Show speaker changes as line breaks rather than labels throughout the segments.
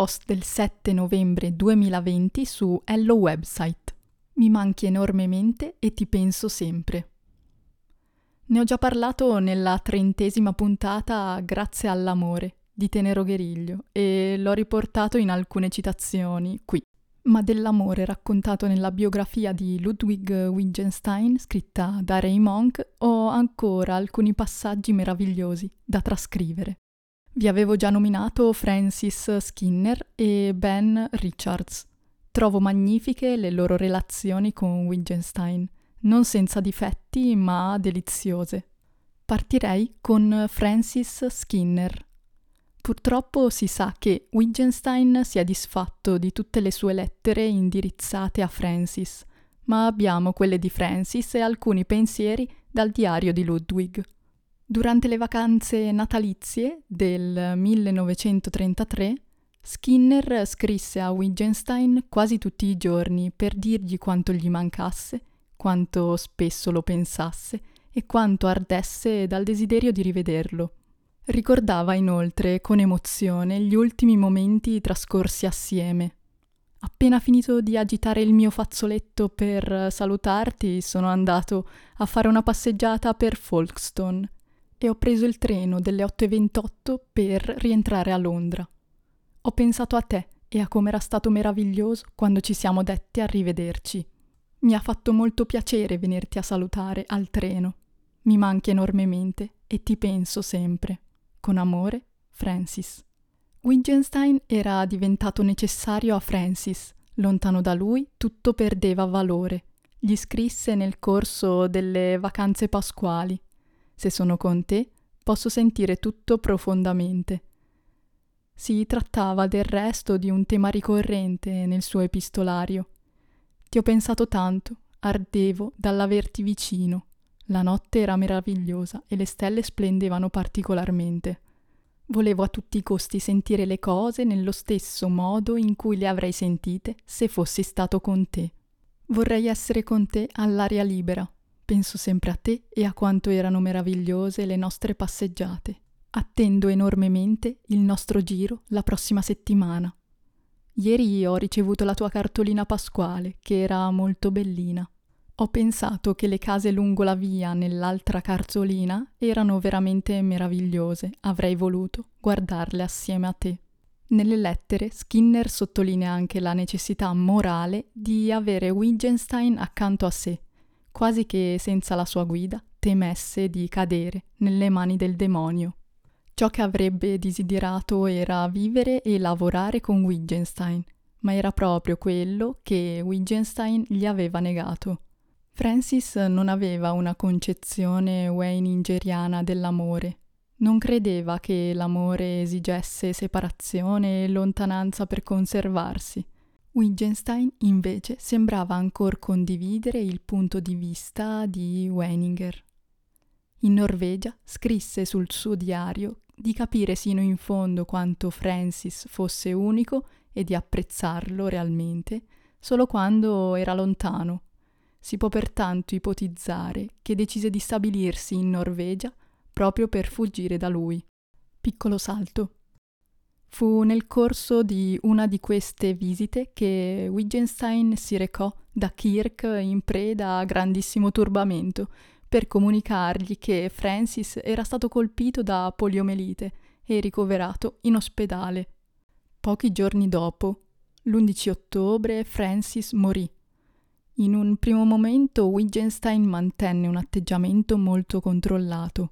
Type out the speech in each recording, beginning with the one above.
post del 7 novembre 2020 su Hello Website. Mi manchi enormemente e ti penso sempre. Ne ho già parlato nella trentesima puntata Grazie all'amore di Tenero Gueriglio e l'ho riportato in alcune citazioni qui. Ma dell'amore raccontato nella biografia di Ludwig Wittgenstein, scritta da Ray Monk, ho ancora alcuni passaggi meravigliosi da trascrivere. Vi avevo già nominato Francis Skinner e Ben Richards. Trovo magnifiche le loro relazioni con Wittgenstein, non senza difetti ma deliziose. Partirei con Francis Skinner. Purtroppo si sa che Wittgenstein si è disfatto di tutte le sue lettere indirizzate a Francis, ma abbiamo quelle di Francis e alcuni pensieri dal diario di Ludwig. Durante le vacanze natalizie del 1933, Skinner scrisse a Wittgenstein quasi tutti i giorni per dirgli quanto gli mancasse, quanto spesso lo pensasse e quanto ardesse dal desiderio di rivederlo. Ricordava inoltre con emozione gli ultimi momenti trascorsi assieme. Appena finito di agitare il mio fazzoletto per salutarti, sono andato a fare una passeggiata per Folkestone e ho preso il treno delle 8.28 per rientrare a Londra. Ho pensato a te e a come era stato meraviglioso quando ci siamo detti a rivederci. Mi ha fatto molto piacere venirti a salutare al treno. Mi manchi enormemente e ti penso sempre. Con amore, Francis. Wittgenstein era diventato necessario a Francis. Lontano da lui tutto perdeva valore. Gli scrisse nel corso delle vacanze pasquali se sono con te, posso sentire tutto profondamente. Si trattava del resto di un tema ricorrente nel suo epistolario. Ti ho pensato tanto, ardevo dall'averti vicino. La notte era meravigliosa e le stelle splendevano particolarmente. Volevo a tutti i costi sentire le cose nello stesso modo in cui le avrei sentite se fossi stato con te. Vorrei essere con te all'aria libera, Penso sempre a te e a quanto erano meravigliose le nostre passeggiate. Attendo enormemente il nostro giro la prossima settimana. Ieri ho ricevuto la tua cartolina pasquale, che era molto bellina. Ho pensato che le case lungo la via nell'altra cartolina erano veramente meravigliose, avrei voluto guardarle assieme a te. Nelle lettere Skinner sottolinea anche la necessità morale di avere Wittgenstein accanto a sé quasi che senza la sua guida temesse di cadere nelle mani del demonio. Ciò che avrebbe desiderato era vivere e lavorare con Wittgenstein, ma era proprio quello che Wittgenstein gli aveva negato. Francis non aveva una concezione weiningeriana dell'amore. Non credeva che l'amore esigesse separazione e lontananza per conservarsi. Wittgenstein invece sembrava ancora condividere il punto di vista di Weininger. In Norvegia scrisse sul suo diario di capire sino in fondo quanto Francis fosse unico e di apprezzarlo realmente solo quando era lontano. Si può pertanto ipotizzare che decise di stabilirsi in Norvegia proprio per fuggire da lui. Piccolo salto. Fu nel corso di una di queste visite che Wittgenstein si recò da Kirk in preda a grandissimo turbamento per comunicargli che Francis era stato colpito da poliomelite e ricoverato in ospedale. Pochi giorni dopo, l'11 ottobre, Francis morì. In un primo momento Wittgenstein mantenne un atteggiamento molto controllato.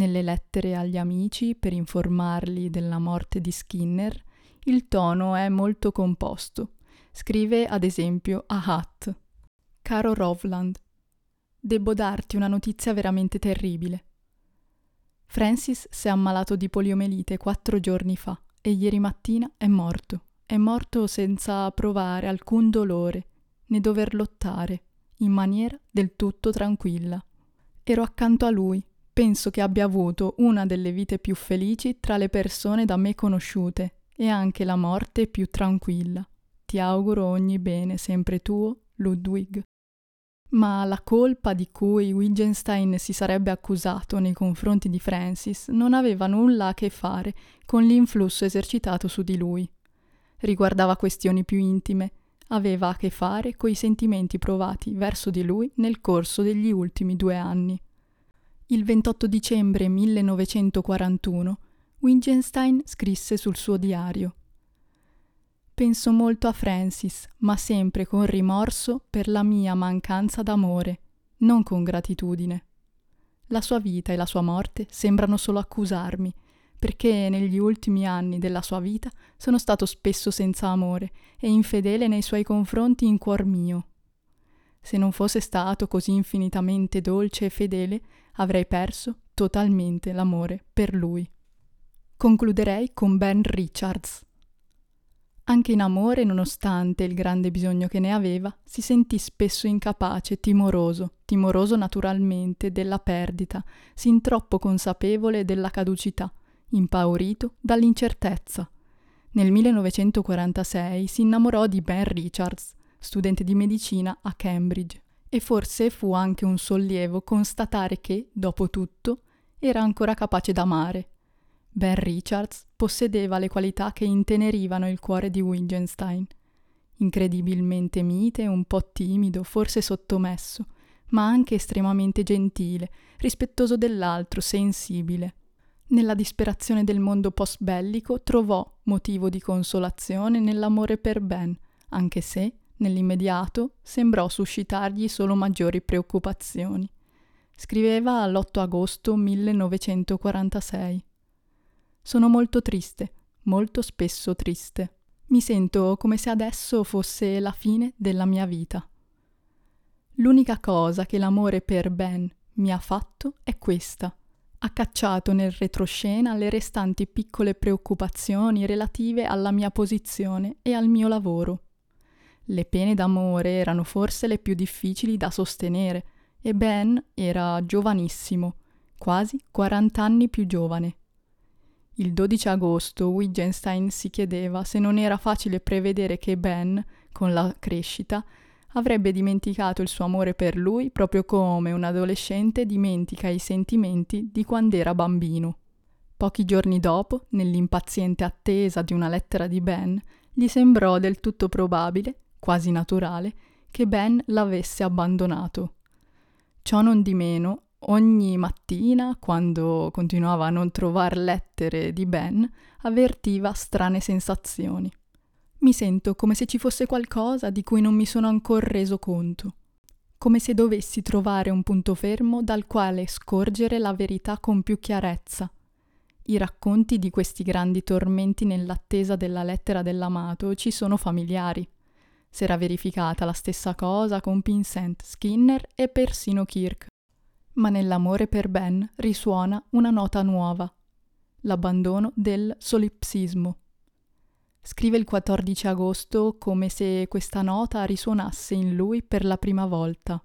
Nelle lettere agli amici per informarli della morte di Skinner, il tono è molto composto. Scrive ad esempio a Hutt. Caro Rovland, debbo darti una notizia veramente terribile. Francis si è ammalato di poliomelite quattro giorni fa e ieri mattina è morto. È morto senza provare alcun dolore, né dover lottare, in maniera del tutto tranquilla. Ero accanto a lui, Penso che abbia avuto una delle vite più felici tra le persone da me conosciute e anche la morte più tranquilla. Ti auguro ogni bene, sempre tuo, Ludwig. Ma la colpa di cui Wittgenstein si sarebbe accusato nei confronti di Francis non aveva nulla a che fare con l'influsso esercitato su di lui. riguardava questioni più intime, aveva a che fare coi sentimenti provati verso di lui nel corso degli ultimi due anni. Il 28 dicembre 1941 Wittgenstein scrisse sul suo diario Penso molto a Francis, ma sempre con rimorso per la mia mancanza d'amore, non con gratitudine. La sua vita e la sua morte sembrano solo accusarmi, perché negli ultimi anni della sua vita sono stato spesso senza amore e infedele nei suoi confronti in cuor mio. Se non fosse stato così infinitamente dolce e fedele, avrei perso totalmente l'amore per lui. Concluderei con Ben Richards. Anche in amore, nonostante il grande bisogno che ne aveva, si sentì spesso incapace, timoroso, timoroso naturalmente della perdita, sin troppo consapevole della caducità, impaurito dall'incertezza. Nel 1946 si innamorò di Ben Richards, studente di medicina a Cambridge, e forse fu anche un sollievo constatare che, dopo tutto, era ancora capace d'amare Ben Richards possedeva le qualità che intenerivano il cuore di Wittgenstein. Incredibilmente mite, un po' timido, forse sottomesso, ma anche estremamente gentile, rispettoso dell'altro, sensibile. Nella disperazione del mondo post-bellico trovò motivo di consolazione nell'amore per Ben, anche se, nell'immediato, sembrò suscitargli solo maggiori preoccupazioni. Scriveva l'8 agosto 1946. Sono molto triste, molto spesso triste. Mi sento come se adesso fosse la fine della mia vita. L'unica cosa che l'amore per Ben mi ha fatto è questa. Ha cacciato nel retroscena le restanti piccole preoccupazioni relative alla mia posizione e al mio lavoro. Le pene d'amore erano forse le più difficili da sostenere e Ben era giovanissimo, quasi 40 anni più giovane. Il 12 agosto Wittgenstein si chiedeva se non era facile prevedere che Ben, con la crescita, avrebbe dimenticato il suo amore per lui proprio come un adolescente dimentica i sentimenti di quando era bambino. Pochi giorni dopo, nell'impaziente attesa di una lettera di Ben, gli sembrò del tutto probabile, quasi naturale, che Ben l'avesse abbandonato. Ciò non di meno, Ogni mattina, quando continuava a non trovare lettere di Ben, avvertiva strane sensazioni. Mi sento come se ci fosse qualcosa di cui non mi sono ancora reso conto, come se dovessi trovare un punto fermo dal quale scorgere la verità con più chiarezza. I racconti di questi grandi tormenti nell'attesa della lettera dell'amato ci sono familiari. S'era verificata la stessa cosa con Vincent Skinner e persino Kirk ma nell'amore per Ben risuona una nota nuova, l'abbandono del solipsismo. Scrive il 14 agosto come se questa nota risuonasse in lui per la prima volta.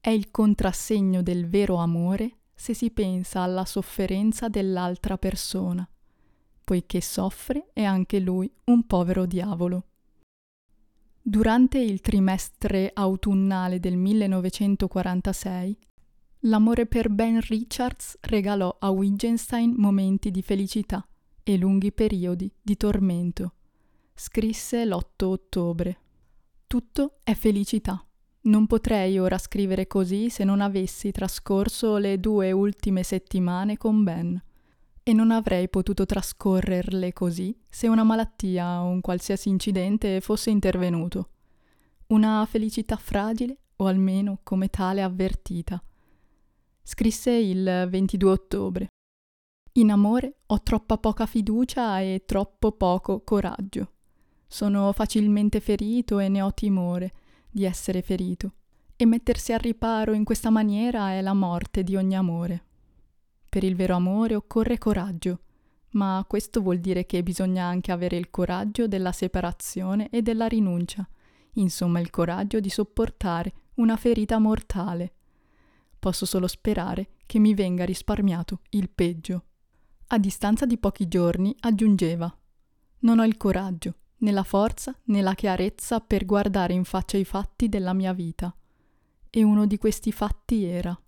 È il contrassegno del vero amore se si pensa alla sofferenza dell'altra persona, poiché soffre è anche lui un povero diavolo. Durante il trimestre autunnale del 1946 L'amore per Ben Richards regalò a Wittgenstein momenti di felicità e lunghi periodi di tormento. Scrisse l'8 ottobre. Tutto è felicità. Non potrei ora scrivere così se non avessi trascorso le due ultime settimane con Ben. E non avrei potuto trascorrerle così se una malattia o un qualsiasi incidente fosse intervenuto. Una felicità fragile, o almeno come tale avvertita Scrisse il 22 ottobre. In amore ho troppa poca fiducia e troppo poco coraggio. Sono facilmente ferito e ne ho timore di essere ferito. E mettersi al riparo in questa maniera è la morte di ogni amore. Per il vero amore occorre coraggio, ma questo vuol dire che bisogna anche avere il coraggio della separazione e della rinuncia, insomma il coraggio di sopportare una ferita mortale Posso solo sperare che mi venga risparmiato il peggio. A distanza di pochi giorni aggiungeva Non ho il coraggio, né la forza, né la chiarezza per guardare in faccia i fatti della mia vita. E uno di questi fatti era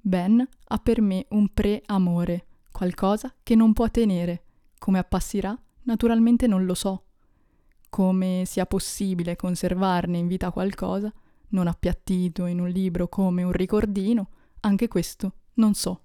Ben ha per me un pre-amore, qualcosa che non può tenere. Come appassirà? Naturalmente non lo so. come sia possibile conservarne in vita qualcosa, non appiattito in un libro come un ricordino, anche questo non so.